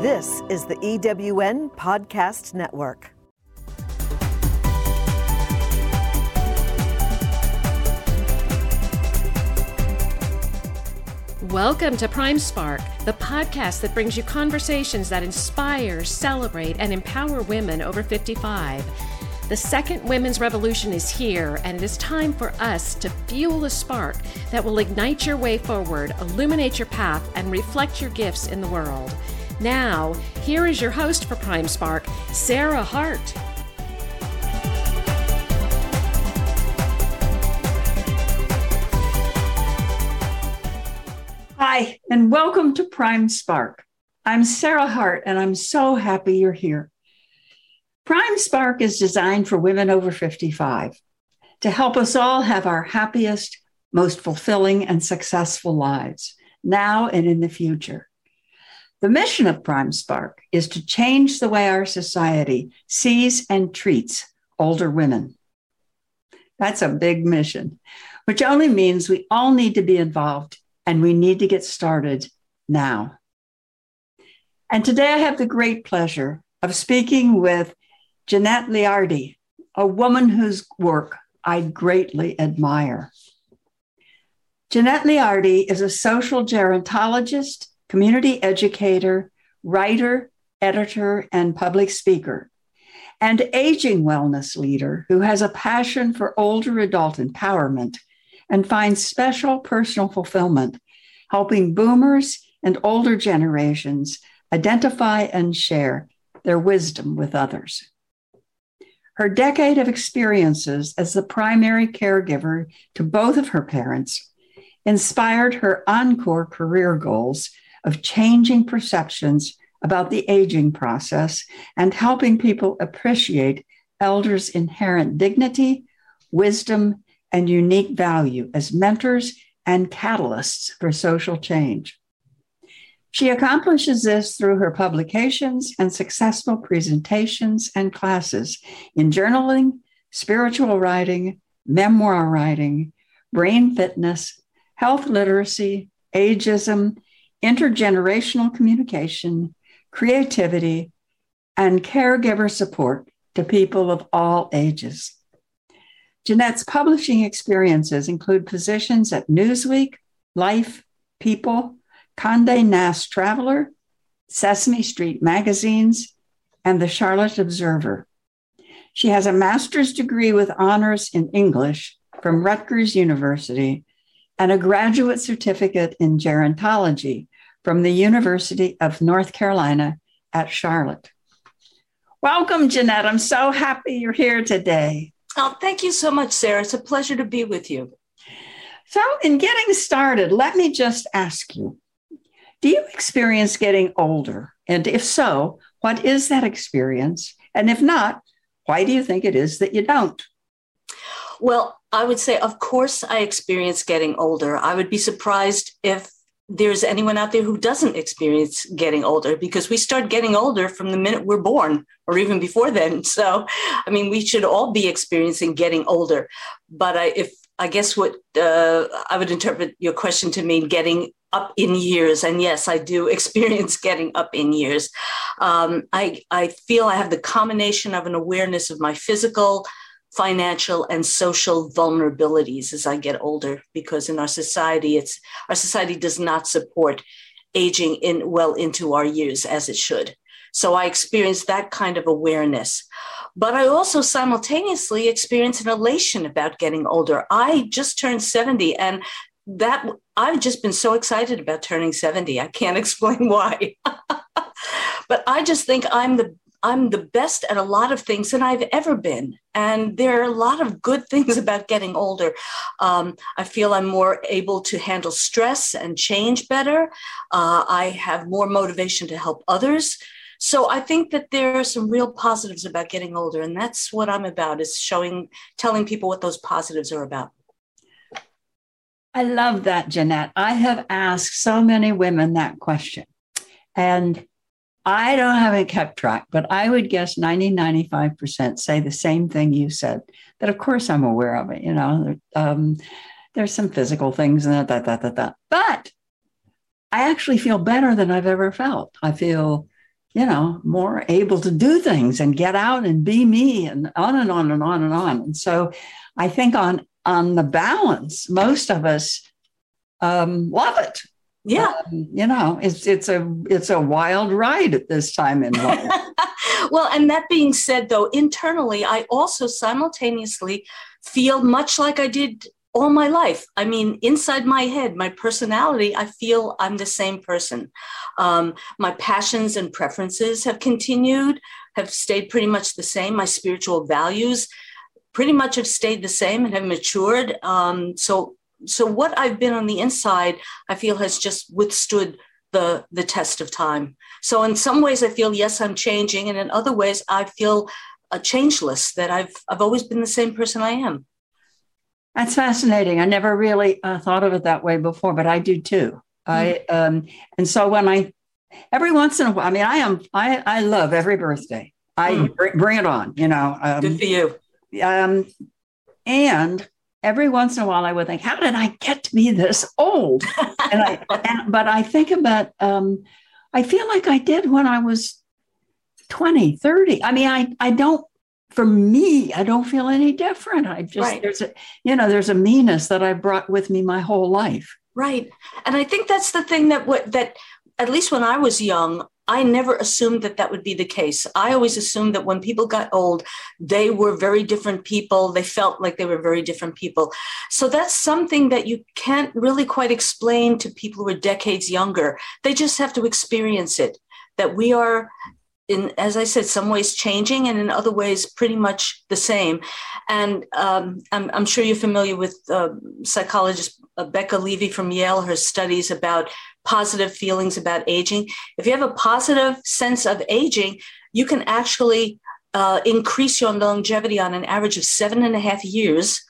This is the EWN Podcast Network. Welcome to Prime Spark, the podcast that brings you conversations that inspire, celebrate, and empower women over 55. The second women's revolution is here, and it is time for us to fuel the spark that will ignite your way forward, illuminate your path, and reflect your gifts in the world. Now, here is your host for Prime Spark, Sarah Hart. Hi, and welcome to Prime Spark. I'm Sarah Hart, and I'm so happy you're here. Prime Spark is designed for women over 55 to help us all have our happiest, most fulfilling, and successful lives now and in the future. The mission of Prime Spark is to change the way our society sees and treats older women. That's a big mission, which only means we all need to be involved and we need to get started now. And today I have the great pleasure of speaking with Jeanette Leardi, a woman whose work I greatly admire. Jeanette Leardi is a social gerontologist, community educator, writer, editor, and public speaker, and aging wellness leader who has a passion for older adult empowerment and finds special personal fulfillment helping boomers and older generations identify and share their wisdom with others. Her decade of experiences as the primary caregiver to both of her parents inspired her encore career goals of changing perceptions about the aging process and helping people appreciate elders' inherent dignity, wisdom, and unique value as mentors and catalysts for social change. She accomplishes this through her publications and successful presentations and classes in journaling, spiritual writing, memoir writing, brain fitness, health literacy, ageism, intergenerational communication, creativity, and caregiver support to people of all ages. Jeanette's publishing experiences include positions at Newsweek, Life, People, Conde Nast Traveler, Sesame Street magazines, and the Charlotte Observer. She has a master's degree with honors in English from Rutgers University and a graduate certificate in gerontology from the University of North Carolina at Charlotte. Welcome, Jeanette. I'm so happy you're here today. Oh, thank you so much, Sarah. It's a pleasure to be with you. So, in getting started, let me just ask you Do you experience getting older? And if so, what is that experience? And if not, why do you think it is that you don't? Well, I would say, of course, I experience getting older. I would be surprised if there's anyone out there who doesn't experience getting older because we start getting older from the minute we're born or even before then. So, I mean, we should all be experiencing getting older. But I, if I guess what uh, I would interpret your question to mean getting up in years. And yes, I do experience getting up in years. Um, I, I feel I have the combination of an awareness of my physical, financial and social vulnerabilities as I get older because in our society it's our society does not support aging in well into our years as it should. So I experience that kind of awareness. But I also simultaneously experience an elation about getting older. I just turned 70 and that I've just been so excited about turning 70. I can't explain why. but I just think I'm the I'm the best at a lot of things than I've ever been. And there are a lot of good things about getting older. Um, I feel I'm more able to handle stress and change better. Uh, I have more motivation to help others. So I think that there are some real positives about getting older. And that's what I'm about is showing, telling people what those positives are about. I love that, Jeanette. I have asked so many women that question. And I don't haven't kept track, but I would guess 90, 95% say the same thing you said. That of course I'm aware of it. You know, um, there's some physical things and that, that, that, that, that. But I actually feel better than I've ever felt. I feel you know, more able to do things and get out and be me and on and on and on and on. And so I think on on the balance, most of us um, love it. Yeah. Um, you know, it's it's a it's a wild ride at this time in life. well, and that being said though, internally I also simultaneously feel much like I did all my life. I mean, inside my head, my personality, I feel I'm the same person. Um, my passions and preferences have continued, have stayed pretty much the same. My spiritual values pretty much have stayed the same and have matured. Um, so, so what I've been on the inside, I feel has just withstood the the test of time. So, in some ways, I feel yes, I'm changing, and in other ways, I feel a changeless. That I've I've always been the same person I am. That's fascinating. I never really uh, thought of it that way before, but I do too. Mm-hmm. I um, and so when I every once in a while, I mean, I am I I love every birthday. I mm. bring, bring, it on, you know. Um, Good for you. Um, and every once in a while, I would think, how did I get to be this old? and I, and, but I think about, um, I feel like I did when I was 20, 30. I mean, I, I don't for me, I don't feel any different. I just right. there's a you know there's a meanness that I brought with me my whole life. Right, and I think that's the thing that what that at least when I was young, I never assumed that that would be the case. I always assumed that when people got old, they were very different people. They felt like they were very different people. So that's something that you can't really quite explain to people who are decades younger. They just have to experience it. That we are in, as I said, some ways changing and in other ways pretty much the same. And um, I'm, I'm, sure you're familiar with uh, psychologist Becca Levy from Yale, her studies about positive feelings about aging. If you have a positive sense of aging, you can actually uh, increase your longevity on an average of seven and a half years,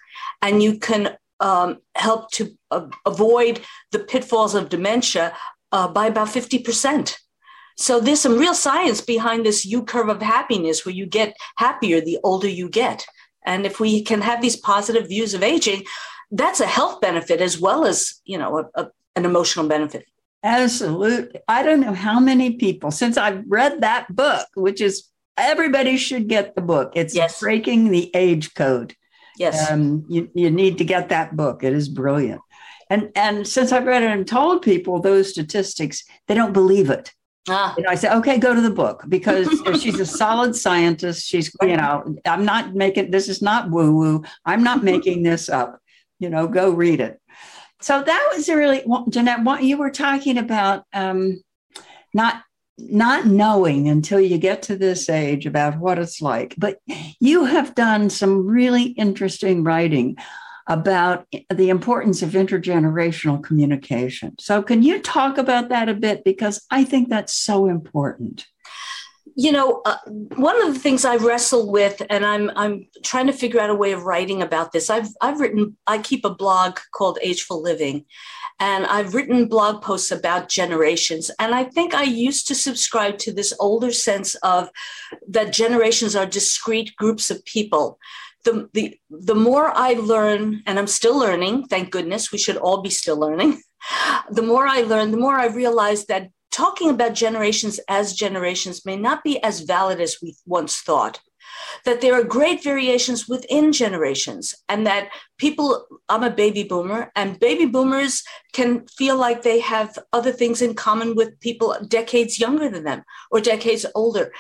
and you can um, help to uh, avoid the pitfalls of dementia uh, by about 50%. So there's some real science behind this U curve of happiness where you get happier the older you get. And if we can have these positive views of aging, that's a health benefit as well as, you know, a, a, an emotional benefit. Absolutely. I don't know how many people, since I've read that book, which is everybody should get the book. It's yes. Breaking the Age Code. Yes. Um, you, you need to get that book. It is brilliant. And, and since I've read it and told people those statistics, they don't believe it. Ah. I said, okay, go to the book because she's a solid scientist. She's, you know, I'm not making this is not woo woo. I'm not making this up. You know, go read it. So that was really, Jeanette, what you were talking about, um, not not knowing until you get to this age about what it's like. But you have done some really interesting writing about the importance of intergenerational communication. So, can you talk about that a bit? Because I think that's so important. You know, uh, one of the things I wrestle with, and I'm I'm trying to figure out a way of writing about this. I've I've written. I keep a blog called Ageful Living, and I've written blog posts about generations. And I think I used to subscribe to this older sense of that generations are discrete groups of people the, the, the more I learn, and I'm still learning, thank goodness, we should all be still learning. The more I learn, the more I realize that talking about generations as generations may not be as valid as we once thought that there are great variations within generations and that people i'm a baby boomer and baby boomers can feel like they have other things in common with people decades younger than them or decades older.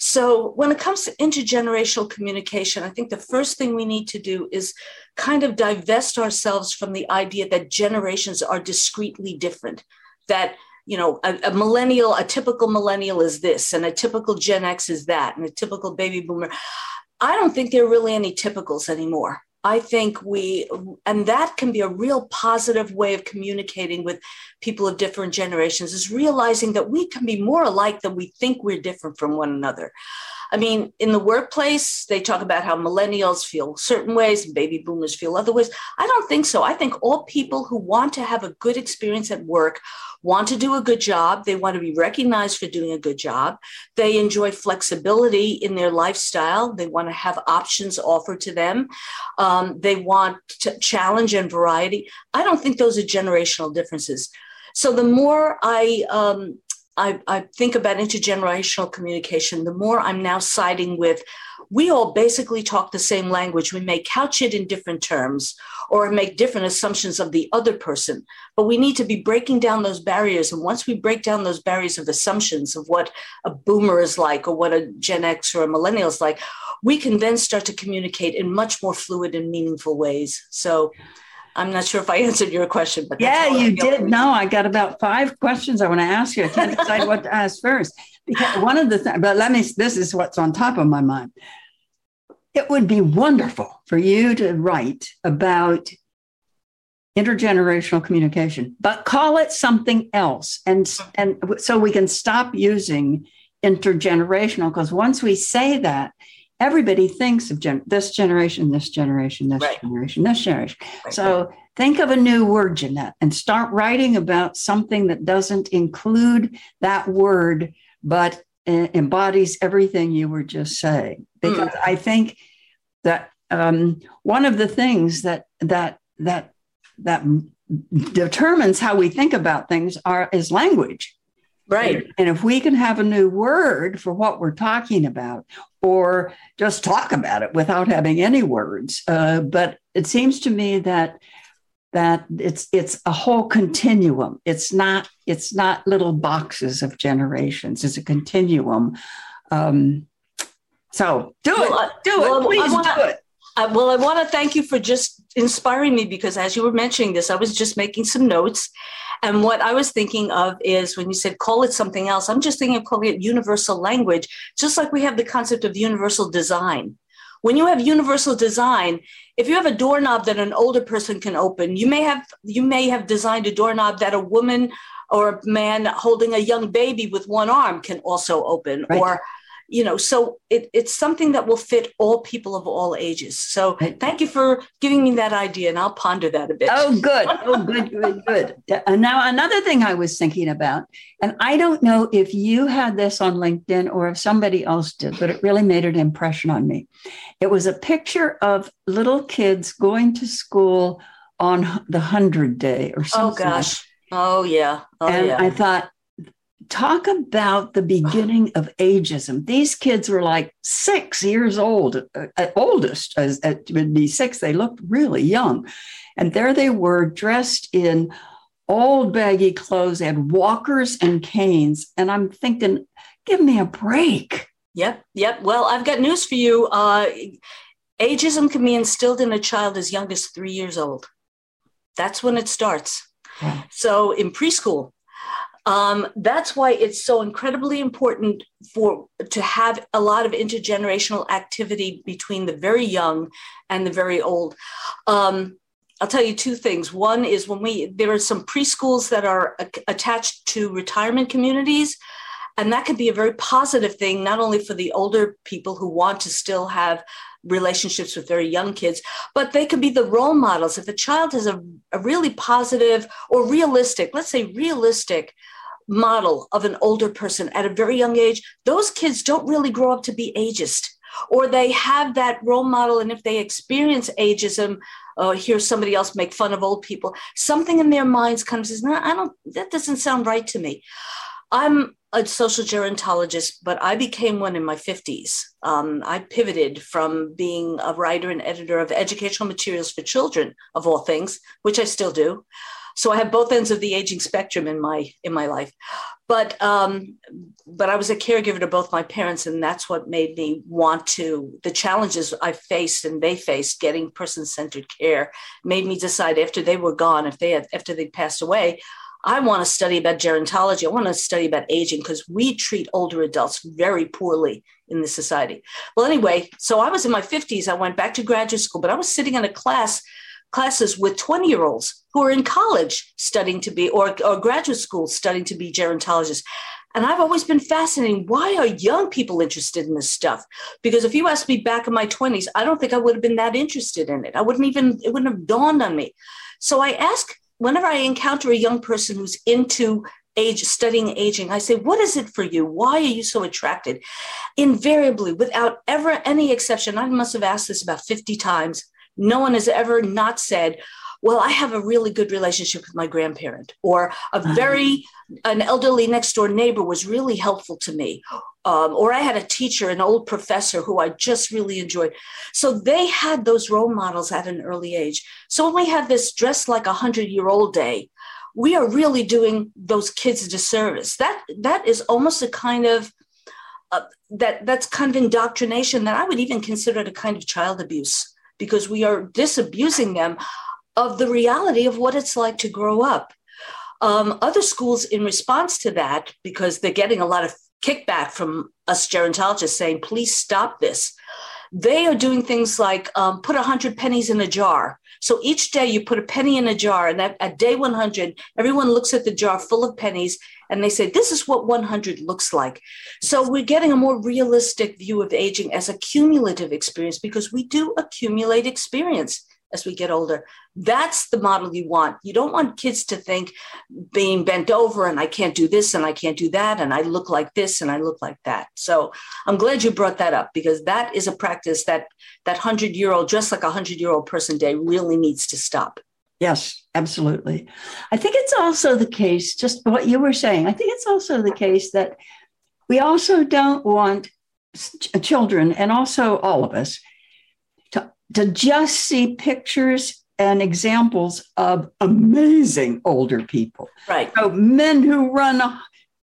So when it comes to intergenerational communication i think the first thing we need to do is kind of divest ourselves from the idea that generations are discretely different that you know, a, a, millennial, a typical millennial is this, and a typical Gen X is that, and a typical baby boomer. I don't think there are really any typicals anymore. I think we, and that can be a real positive way of communicating with people of different generations, is realizing that we can be more alike than we think we're different from one another. I mean, in the workplace, they talk about how millennials feel certain ways and baby boomers feel other ways. I don't think so. I think all people who want to have a good experience at work want to do a good job. They want to be recognized for doing a good job. They enjoy flexibility in their lifestyle. They want to have options offered to them. Um, they want challenge and variety. I don't think those are generational differences. So the more I um, I, I think about intergenerational communication, the more I'm now siding with we all basically talk the same language. We may couch it in different terms or make different assumptions of the other person, but we need to be breaking down those barriers. And once we break down those barriers of assumptions of what a boomer is like or what a Gen X or a millennial is like, we can then start to communicate in much more fluid and meaningful ways. So, I'm not sure if I answered your question, but yeah, you did. No, I got about five questions I want to ask you. I can't decide what to ask first. Because one of the things, but let me, this is what's on top of my mind. It would be wonderful for you to write about intergenerational communication, but call it something else. And, and so we can stop using intergenerational, because once we say that, everybody thinks of gen- this generation, this generation, this right. generation, this generation. Right. So think of a new word, Jeanette, and start writing about something that doesn't include that word, but uh, embodies everything you were just saying. Because mm. I think that um, one of the things that that that that determines how we think about things are is language Right. And if we can have a new word for what we're talking about, or just talk about it without having any words, uh, but it seems to me that that it's it's a whole continuum. It's not it's not little boxes of generations. It's a continuum. Um, so do well, it, do well, it, please wanna, do it. Uh, well, I want to thank you for just inspiring me because as you were mentioning this, I was just making some notes and what I was thinking of is when you said call it something else, I'm just thinking of calling it universal language, just like we have the concept of universal design. When you have universal design, if you have a doorknob that an older person can open, you may have you may have designed a doorknob that a woman or a man holding a young baby with one arm can also open right. or you know so it, it's something that will fit all people of all ages. So thank you for giving me that idea and i'll ponder that a bit. Oh good. Oh good good good. And uh, now another thing i was thinking about and i don't know if you had this on linkedin or if somebody else did but it really made an impression on me. It was a picture of little kids going to school on the hundred day or oh, something. oh gosh. Oh yeah. Oh, and yeah. i thought talk about the beginning of ageism. These kids were like six years old, uh, at oldest, as at would be six. They looked really young, and there they were dressed in old baggy clothes, and walkers and canes. And I'm thinking, give me a break. Yep, yep. Well, I've got news for you. Uh, ageism can be instilled in a child as young as three years old. That's when it starts. So in preschool, um, that's why it's so incredibly important for to have a lot of intergenerational activity between the very young and the very old. Um, I'll tell you two things. One is when we there are some preschools that are a- attached to retirement communities, and that can be a very positive thing, not only for the older people who want to still have relationships with very young kids, but they could be the role models. If a child has a, a really positive or realistic, let's say realistic model of an older person at a very young age, those kids don't really grow up to be ageist. Or they have that role model, and if they experience ageism, or hear somebody else make fun of old people, something in their minds of says, "No, I don't. That doesn't sound right to me." I'm a social gerontologist, but I became one in my 50s. Um, I pivoted from being a writer and editor of educational materials for children, of all things, which I still do, so I have both ends of the aging spectrum in my in my life. But um, but I was a caregiver to both my parents, and that's what made me want to. The challenges I faced and they faced, getting person centered care, made me decide after they were gone, if they had after they passed away, I want to study about gerontology. I want to study about aging because we treat older adults very poorly in this society. Well, anyway, so I was in my 50s. I went back to graduate school, but I was sitting in a class classes with 20 year olds who are in college studying to be, or, or graduate school studying to be gerontologists. And I've always been fascinated. Why are young people interested in this stuff? Because if you asked me back in my 20s, I don't think I would have been that interested in it. I wouldn't even, it wouldn't have dawned on me. So I ask whenever I encounter a young person who's into age studying aging i say what is it for you why are you so attracted invariably without ever any exception i must have asked this about 50 times no one has ever not said, well, I have a really good relationship with my grandparent, or a very, an elderly next door neighbor was really helpful to me. Um, or I had a teacher, an old professor who I just really enjoyed. So they had those role models at an early age. So when we have this dress like a hundred year old day, we are really doing those kids a disservice. That that is almost a kind of uh, that that's kind of indoctrination that I would even consider it a kind of child abuse because we are disabusing them of the reality of what it's like to grow up. Um, other schools, in response to that, because they're getting a lot of kickback from us gerontologists saying, please stop this, they are doing things like um, put 100 pennies in a jar. So each day you put a penny in a jar, and at, at day 100, everyone looks at the jar full of pennies and they say, This is what 100 looks like. So we're getting a more realistic view of aging as a cumulative experience because we do accumulate experience as we get older. That's the model you want. You don't want kids to think being bent over and I can't do this and I can't do that and I look like this and I look like that. So I'm glad you brought that up because that is a practice that that 100 year old, just like a 100 year old person day, really needs to stop. Yes, absolutely. I think it's also the case, just what you were saying, I think it's also the case that we also don't want children and also all of us to, just see pictures and examples of amazing older people. Right. So men who run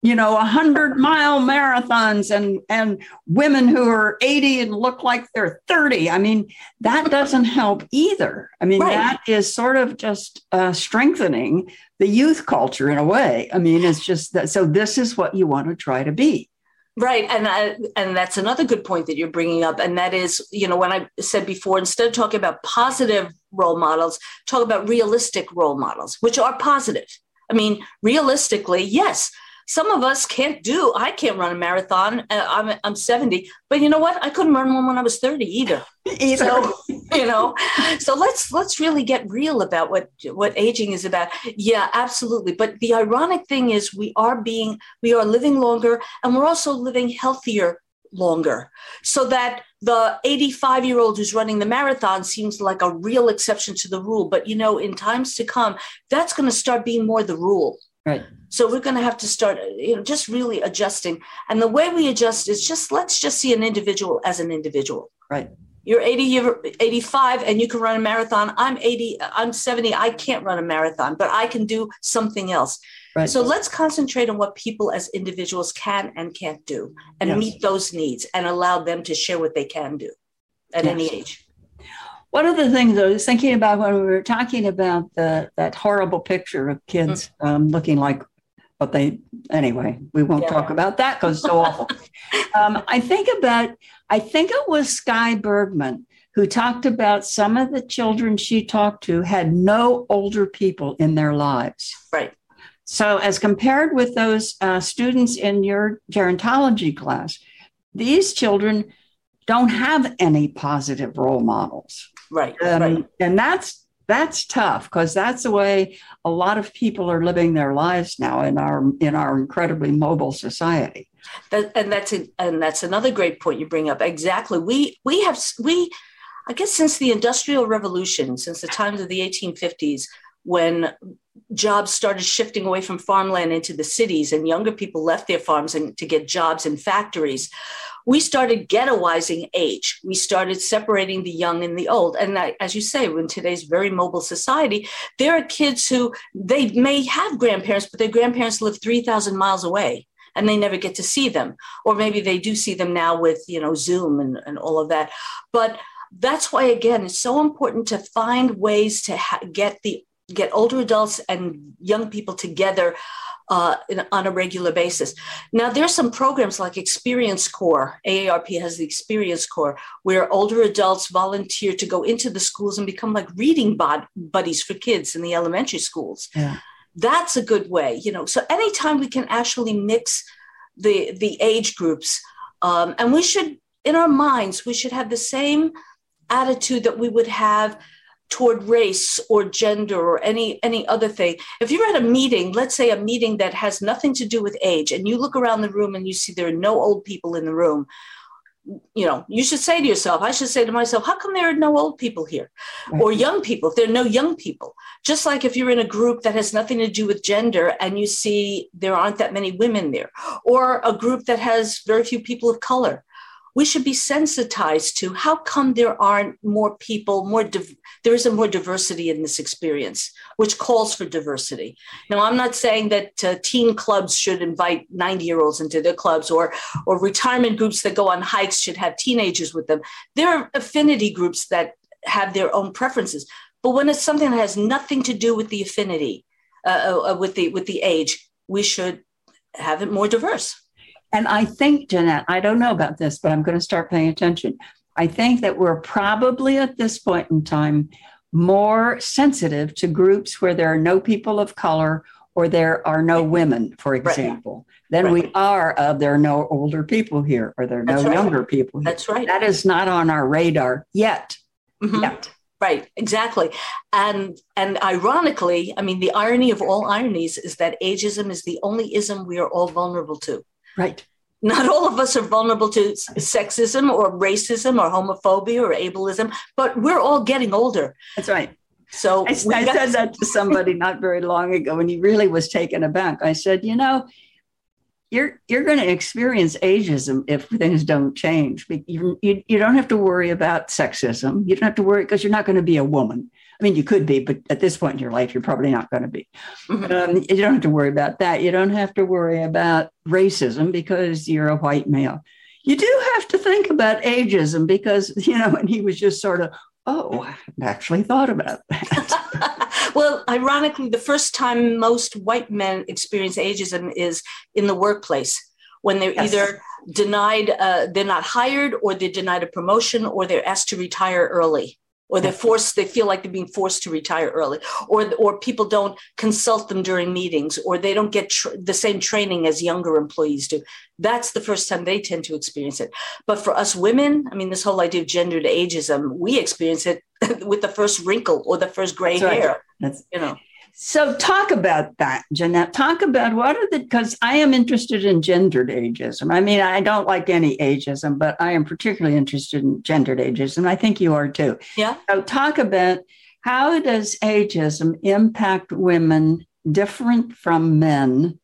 you know, a hundred mile marathons and and women who are 80 and look like they're 30. I mean, that doesn't help either. I mean, right. that is sort of just uh, strengthening the youth culture in a way. I mean, it's just that. So this is what you want to try to be. Right, and and that's another good point that you're bringing up, and that is, you know, when I said before, instead of talking about positive role models, talk about realistic role models, which are positive. I mean, realistically, yes, some of us can't do, I can't run a marathon. Uh, I'm, I'm 70, but you know what? I couldn't run one when I was 30 either. either. So, you know, so let's, let's really get real about what, what aging is about. Yeah, absolutely. But the ironic thing is we are being, we are living longer and we're also living healthier longer so that the 85 year old who's running the marathon seems like a real exception to the rule but you know in times to come that's going to start being more the rule Right. So we're going to have to start, you know, just really adjusting. And the way we adjust is just let's just see an individual as an individual. Right. You're 80 year 85 and you can run a marathon. I'm 80, I'm 70. I can't run a marathon, but I can do something else. Right. So let's concentrate on what people as individuals can and can't do and yes. meet those needs and allow them to share what they can do at yes. any age. One of the things I was thinking about when we were talking about the that horrible picture of kids mm. um, looking like what they anyway, we won't yeah. talk about that because it's so awful. Um, I think about I think it was Sky Bergman who talked about some of the children she talked to had no older people in their lives. Right. So, as compared with those uh, students in your gerontology class, these children don't have any positive role models. Right. Um, right. And that's that's tough because that's the way a lot of people are living their lives now in our in our incredibly mobile society. That, and that's a, and that's another great point you bring up. Exactly. We we have we I guess since the industrial revolution, since the times of the 1850s when jobs started shifting away from farmland into the cities and younger people left their farms and to get jobs in factories we started ghettoizing age. We started separating the young and the old. And as you say, in today's very mobile society, there are kids who they may have grandparents, but their grandparents live 3,000 miles away and they never get to see them. Or maybe they do see them now with, you know, Zoom and, and all of that. But that's why, again, it's so important to find ways to ha- get the get older adults and young people together uh, in, on a regular basis. Now, there's some programs like Experience Corps. AARP has the Experience Corps, where older adults volunteer to go into the schools and become like reading bod- buddies for kids in the elementary schools. Yeah. That's a good way, you know. So anytime we can actually mix the the age groups, um, and we should, in our minds, we should have the same attitude that we would have toward race or gender or any any other thing. If you're at a meeting let's say a meeting that has nothing to do with age and you look around the room and you see there are no old people in the room you know, you should say to yourself, I should say to myself, how come there are no old people here? Or young people? If there are no young people, just like if you're in a group that has nothing to do with gender and you see there aren't that many women there, or a group that has very few people of color, we should be sensitized to how come there aren't more people more div- there isn't more diversity in this experience which calls for diversity. Now i'm not saying that uh, teen clubs should invite 90 year olds into their clubs or or retirement groups that go on hikes should have teenagers with them. There are affinity groups that have their own preferences but when it's something that has nothing to do with the affinity uh, uh, uh with the with the age we should have it more diverse. And I think, Jeanette, I don't know about this, but I'm going to start paying attention. I think that we're probably at this point in time more sensitive to groups where there are no people of color or there are no women, for example, right. than right. we are of there are no older people here or there are That's no right. younger people here. That's right. That is not on our radar yet. Mm-hmm. Yet. Right, exactly. And and ironically, I mean the irony of all ironies is that ageism is the only ism we are all vulnerable to. Right. Not all of us are vulnerable to sexism or racism or homophobia or ableism, but we're all getting older. That's right. So I, I said that to somebody not very long ago, and he really was taken aback. I said, you know, you're you're going to experience ageism if things don't change. You, you, you don't have to worry about sexism. You don't have to worry because you're not going to be a woman. I mean, you could be, but at this point in your life, you're probably not going to be. Mm-hmm. Um, you don't have to worry about that. You don't have to worry about racism because you're a white male. You do have to think about ageism because, you know, and he was just sort of, oh, I hadn't actually thought about that. well, ironically, the first time most white men experience ageism is in the workplace when they're yes. either denied, uh, they're not hired, or they're denied a promotion, or they're asked to retire early or they're forced they feel like they're being forced to retire early or or people don't consult them during meetings or they don't get tr- the same training as younger employees do. That's the first time they tend to experience it. But for us women i mean this whole idea of gendered ageism we experience it with the first wrinkle or the first gray that's hair. Right. that's you know so, talk about that, Jeanette. Talk about what are the, because I am interested in gendered ageism. I mean, I don't like any ageism, but I am particularly interested in gendered ageism. I think you are too. Yeah. So, talk about how does ageism impact women different from men?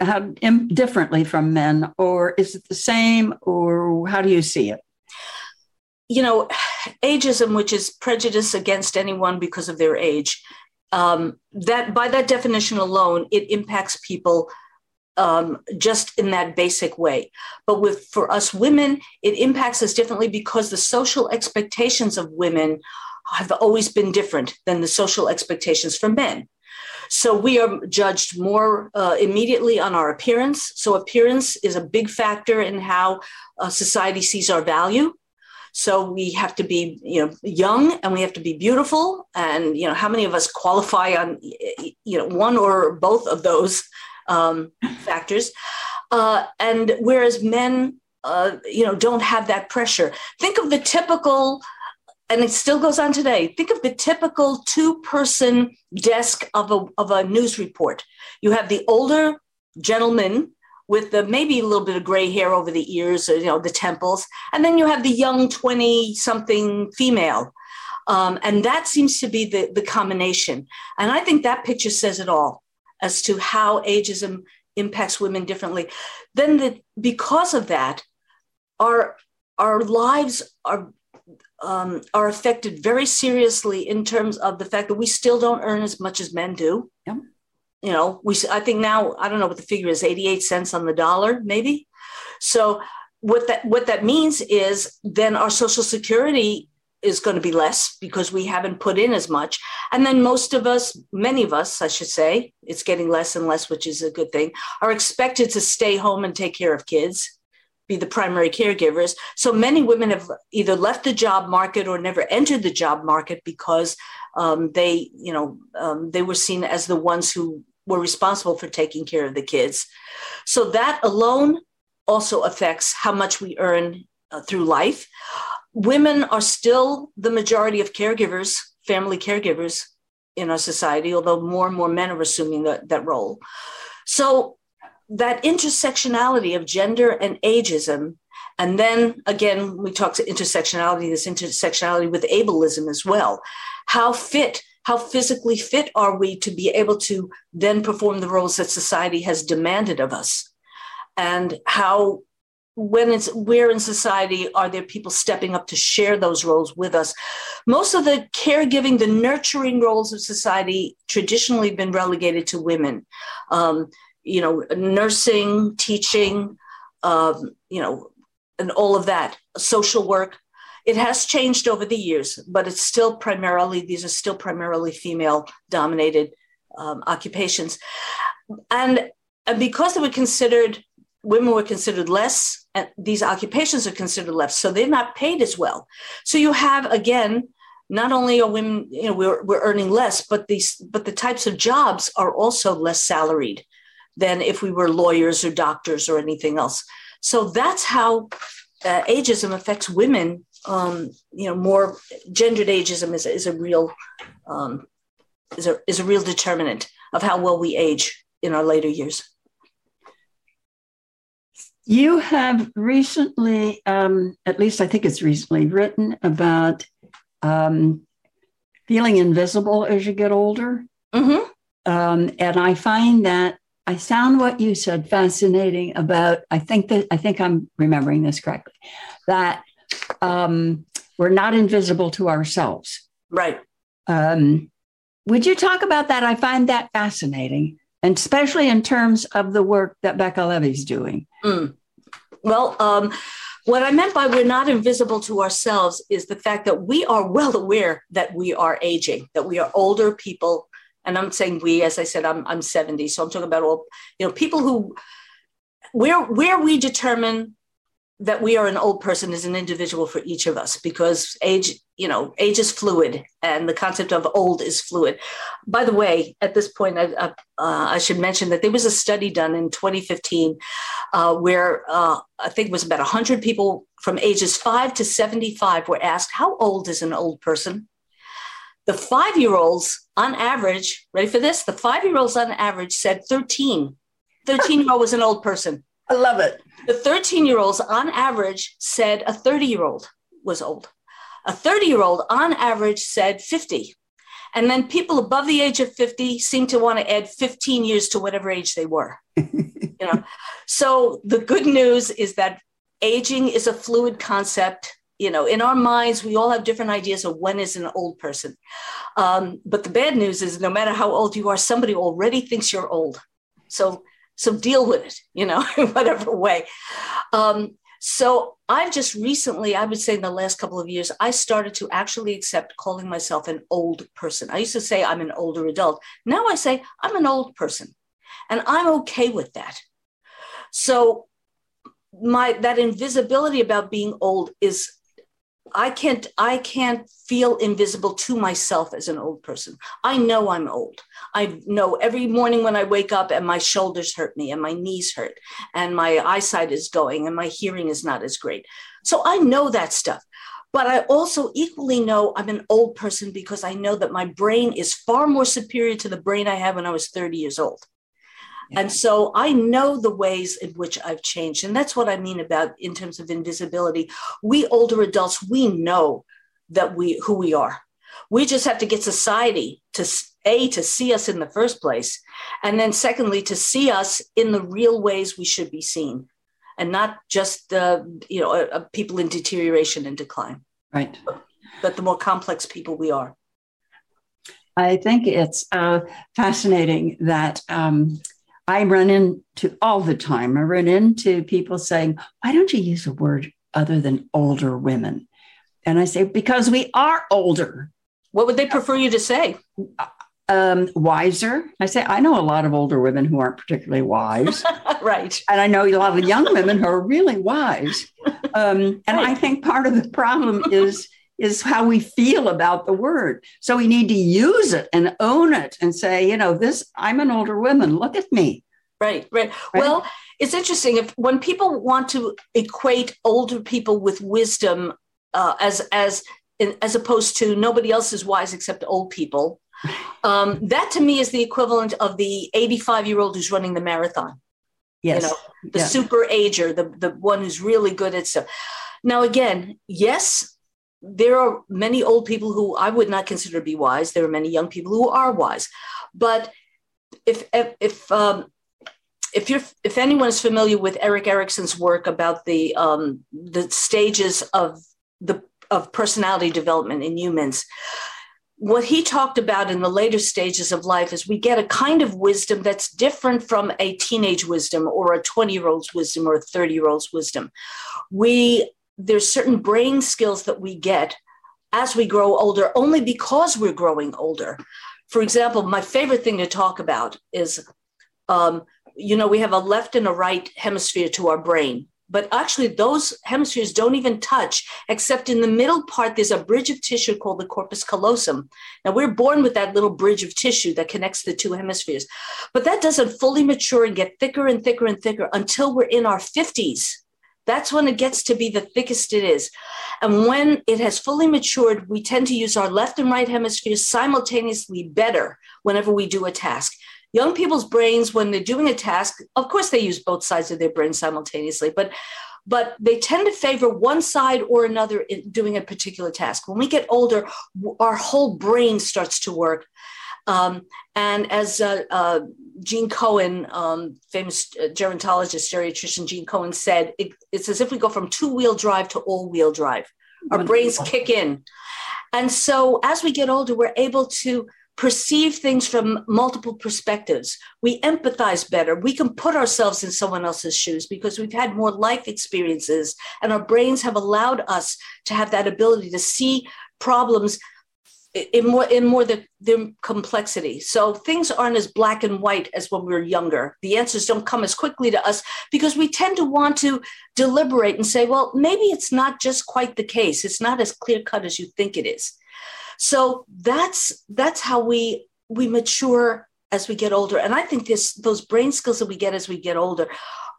How differently from men, or is it the same, or how do you see it? You know, ageism, which is prejudice against anyone because of their age, um, that by that definition alone, it impacts people um, just in that basic way. But with for us women, it impacts us differently because the social expectations of women have always been different than the social expectations for men. So we are judged more uh, immediately on our appearance. So appearance is a big factor in how uh, society sees our value. So we have to be, you know, young and we have to be beautiful. And, you know, how many of us qualify on, you know, one or both of those um, factors? Uh, and whereas men, uh, you know, don't have that pressure. Think of the typical, and it still goes on today. Think of the typical two-person desk of a of a news report. You have the older gentleman with the maybe a little bit of gray hair over the ears or you know the temples. And then you have the young 20 something female. Um, and that seems to be the, the combination. And i think that picture says it all as to how ageism impacts women differently. Then the, because of that our our lives are um, are affected very seriously in terms of the fact that we still don't earn as much as men do. Yep you know, we I think now I don't know what the figure is, 88 cents on the dollar, maybe. So what that what that means is then our social security is going to be less because we haven't put in as much. And then most of us, many of us, I should say, it's getting less and less, which is a good thing, are expected to stay home and take care of kids be the primary caregivers. So many women have either left the job market or never entered the job market because um, they, you know, um, they were seen as the ones who were responsible for taking care of the kids. So that alone also affects how much we earn uh, through life. Women are still the majority of caregivers, family caregivers in our society, although more and more men are assuming that, that role. So that intersectionality of gender and ageism And then again, we talk to intersectionality, this intersectionality with ableism as well. How fit, how physically fit are we to be able to then perform the roles that society has demanded of us? And how when it's where in society are there people stepping up to share those roles with us most of the caregiving the nurturing roles of society traditionally been relegated to women um, you know nursing teaching um, you know and all of that social work it has changed over the years but it's still primarily these are still primarily female dominated um, occupations. And, and because they were considered women were considered less and these occupations are considered less so they're not paid as well. So you have again not only are women you know we're, we're earning less but these but the types of jobs are also less salaried than if we were lawyers or doctors or anything else. So that's how uh, ageism affects women um, you know more gendered ageism is, is a real um, is a is a real determinant of how well we age in our later years you have recently, um, at least I think it's recently, written about um, feeling invisible as you get older. Mm-hmm. Um, and I find that I found what you said fascinating about. I think that I think I'm remembering this correctly. That um, we're not invisible to ourselves. Right. Um, would you talk about that? I find that fascinating and especially in terms of the work that Becca Levy's doing. Mm. Well, um, what I meant by we're not invisible to ourselves is the fact that we are well aware that we are aging, that we are older people. And I'm saying we, as I said, I'm, I'm 70. So I'm talking about all, you know, people who, where, where we determine that we are an old person is an individual for each of us because age you know age is fluid and the concept of old is fluid. By the way at this point i, uh, I should mention that there was a study done in 2015 uh, where uh, i think it was about 100 people from ages 5 to 75 were asked how old is an old person? The five year olds on average ready for this? The five year olds on average said 13 13 year old was an old person i love it the 13 year olds on average said a 30 year old was old. A 30 year old on average said 50. And then people above the age of 50 seem to want to add 15 years to whatever age they were. you know, so the good news is that aging is a fluid concept. You know, in our minds, we all have different ideas of when is an old person. Um, but the bad news is no matter how old you are, somebody already thinks you're old. So so deal with it, you know, whatever way. Um, so I've just recently, I would say in the last couple of years, I started to actually accept calling myself an old person. I used to say I'm an older adult. Now I say I'm an old person. And I'm okay with that. So my that invisibility about being old is I can't I can't feel invisible to myself as an old person. I know I'm old. I know every morning when I wake up and my shoulders hurt me and my knees hurt and my eyesight is going and my hearing is not as great. So I know that stuff. But I also equally know I'm an old person because I know that my brain is far more superior to the brain I had when I was 30 years old. And so I know the ways in which I've changed. And that's what I mean about in terms of invisibility. We older adults, we know that we who we are. We just have to get society to a to see us in the first place, and then secondly to see us in the real ways we should be seen, and not just uh, you know uh, people in deterioration and decline. Right. But, but the more complex people we are. I think it's uh, fascinating that um, I run into all the time. I run into people saying, "Why don't you use a word other than older women?" And I say, "Because we are older." What would they prefer you to say? Um, wiser. I say, I know a lot of older women who aren't particularly wise. right. And I know a lot of young women who are really wise. Um, and right. I think part of the problem is is how we feel about the word. So we need to use it and own it and say, you know, this, I'm an older woman. Look at me. Right, right. right? Well, it's interesting if when people want to equate older people with wisdom uh, as as as opposed to nobody else is wise except old people. Um, that to me is the equivalent of the 85 year old who's running the marathon. Yes. You know, the Yeah. super ager, the, the one who's really good at stuff. Now, again, yes, there are many old people who I would not consider to be wise. There are many young people who are wise. But if, if, if um, if you're if anyone is familiar with Erik Erikson's work about the um, the stages of the of personality development in humans, what he talked about in the later stages of life is we get a kind of wisdom that's different from a teenage wisdom or a 20 year old's wisdom or a 30 year old's wisdom. We there's certain brain skills that we get as we grow older only because we're growing older. For example, my favorite thing to talk about is um, you know, we have a left and a right hemisphere to our brain, but actually those hemispheres don't even touch, except in the middle part, there's a bridge of tissue called the corpus callosum. Now, we're born with that little bridge of tissue that connects the two hemispheres, but that doesn't fully mature and get thicker and thicker and thicker until we're in our 50s. That's when it gets to be the thickest it is. And when it has fully matured, we tend to use our left and right hemispheres simultaneously better whenever we do a task. Young people's brains, when they're doing a task, of course they use both sides of their brain simultaneously, but but they tend to favor one side or another in doing a particular task. When we get older, our whole brain starts to work. Um, and as uh, uh, Gene Cohen, um, famous uh, gerontologist, geriatrician Gene Cohen said, it, it's as if we go from two wheel drive to all wheel drive. Our brains kick in. And so as we get older, we're able to perceive things from multiple perspectives. We empathize better. We can put ourselves in someone else's shoes because we've had more life experiences and our brains have allowed us to have that ability to see problems in more in more the, the complexity. So things aren't as black and white as when we were younger. The answers don't come as quickly to us because we tend to want to deliberate and say well maybe it's not just quite the case. It's not as clear cut as you think it is. So that's that's how we we mature as we get older. And i think this those brain skills that we get as we get older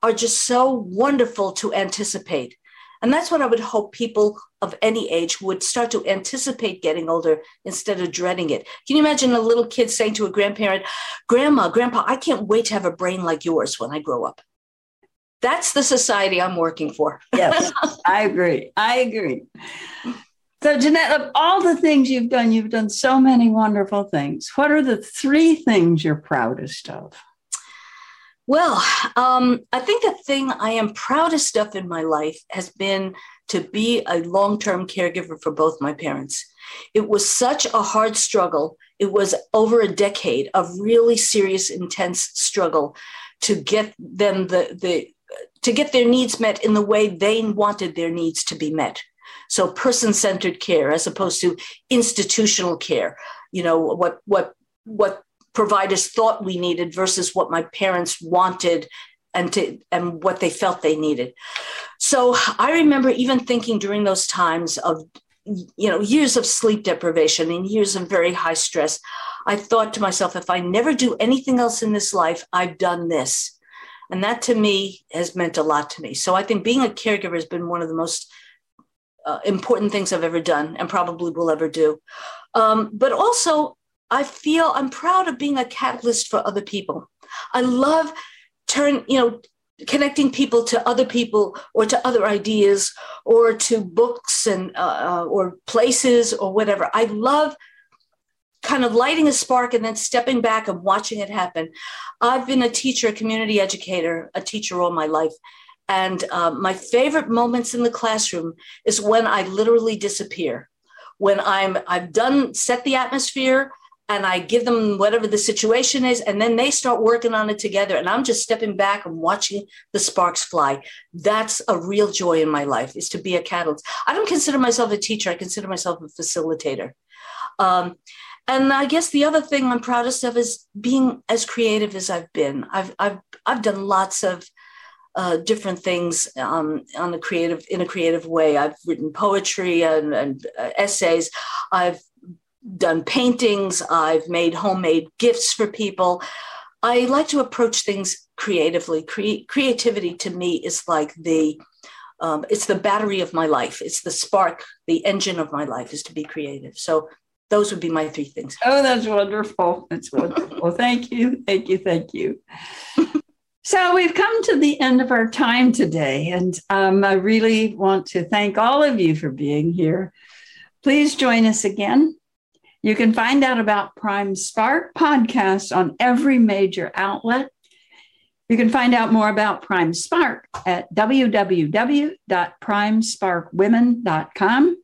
are just so wonderful to anticipate and that's what i would hope people of any age would start to anticipate getting older instead of dreading it can you imagine a little kid saying to a grandparent grandma grandpa i can't wait to have a brain like yours when i grow up that's the society i'm working for yes, I agree. I agree. So, Jeanette, of all the things you've done, you've done so many wonderful things. What are the three things you're proudest of? Well, um, I think the thing I am proudest of in my life has been to be a long term caregiver for both my parents. It was such a hard struggle. It was over a decade of really serious, intense struggle to get them the, the to get their needs met in the way they wanted their needs to be met. So person centered care as opposed to institutional care. You know what what what providers thought we needed versus what my parents wanted and to and what they felt they needed. So I remember even thinking during those times of you know years of sleep deprivation and years of very high stress i thought to myself if i never do anything else in this life i've done this. And that to me has meant a lot to me. So i think being a caregiver has been one of the most uh, important things i've ever done and probably will ever do. Um, but also i feel i'm proud of being a catalyst for other people. I love turn you know connecting people to other people or to other ideas or to books and uh, or places or whatever. I love kind of lighting a spark and then stepping back and watching it happen. I've been a teacher a community educator a teacher all my life. And uh, my favorite moments in the classroom is when i literally disappear. When i'm i've done set the atmosphere and I give them whatever the situation is, and then they start working on it together. And I'm just stepping back and watching the sparks fly. That's a real joy in my life is to be a catalyst. I don't consider myself a teacher. I consider myself a facilitator. Um, and I guess the other thing I'm proudest of is being as creative as I've been. I've I've I've done lots of uh, different things um, on a creative in a creative way. I've written poetry and, and uh, essays. I've done paintings, I've made homemade gifts for people. I like to approach things creatively. Cre- creativity to me is like the um, it's the battery of my life. It's the spark, the engine of my life is to be creative. So those would be my three things. Oh, that's wonderful. That's wonderful. thank you. Thank you. Thank you. So we've come to the end of our time today, and um, I really want to thank all of you for being here. Please join us again. You can find out about Prime Spark podcasts on every major outlet. You can find out more about Prime Spark at www.primesparkwomen.com.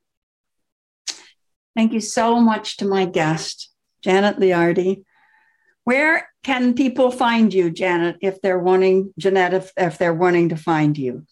Thank you so much to my guest, Janet Leardi. Where can people find you, Janet, if they're wanting, Jeanette, if, if they're wanting to find you?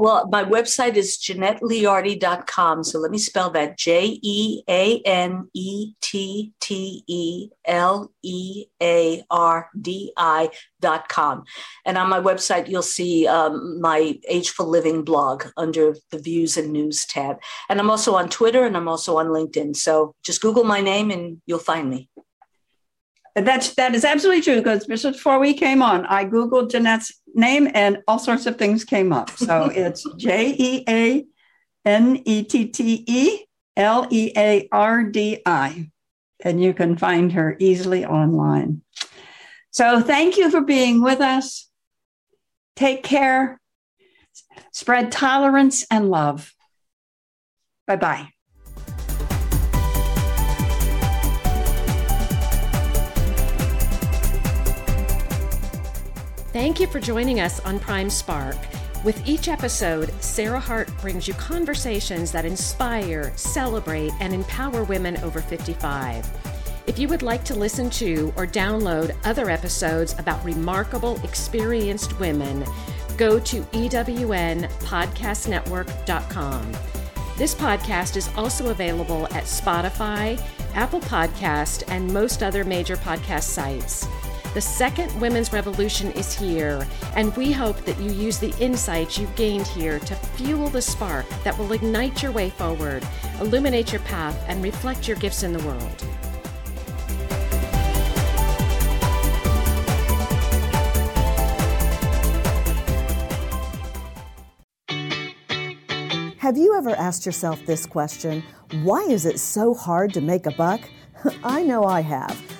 Well, my website is JeanetteLeardi.com. So let me spell that J E A N E T T E L E A R D I.com. And on my website, you'll see um, my Ageful Living blog under the Views and News tab. And I'm also on Twitter and I'm also on LinkedIn. So just Google my name and you'll find me. That's that is absolutely true because just before we came on, I googled Jeanette's name and all sorts of things came up. So it's J E A N E T T E L E A R D I, and you can find her easily online. So thank you for being with us. Take care. Spread tolerance and love. Bye bye. Thank you for joining us on Prime Spark. With each episode, Sarah Hart brings you conversations that inspire, celebrate, and empower women over 55. If you would like to listen to or download other episodes about remarkable, experienced women, go to ewnpodcastnetwork.com. This podcast is also available at Spotify, Apple Podcast, and most other major podcast sites. The second women's revolution is here, and we hope that you use the insights you've gained here to fuel the spark that will ignite your way forward, illuminate your path, and reflect your gifts in the world. Have you ever asked yourself this question? Why is it so hard to make a buck? I know I have.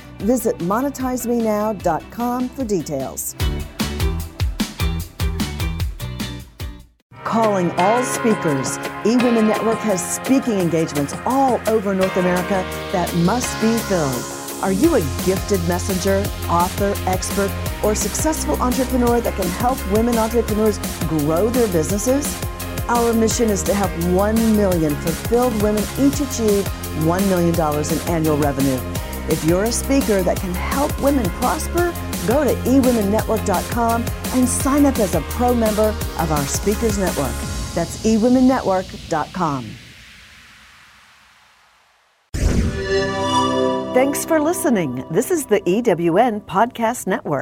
Visit monetizemenow.com for details. Calling all speakers, eWomen Network has speaking engagements all over North America that must be filled. Are you a gifted messenger, author, expert, or successful entrepreneur that can help women entrepreneurs grow their businesses? Our mission is to help 1 million fulfilled women each achieve $1 million in annual revenue. If you're a speaker that can help women prosper, go to eWomenNetwork.com and sign up as a pro member of our Speakers Network. That's eWomenNetwork.com. Thanks for listening. This is the EWN Podcast Network.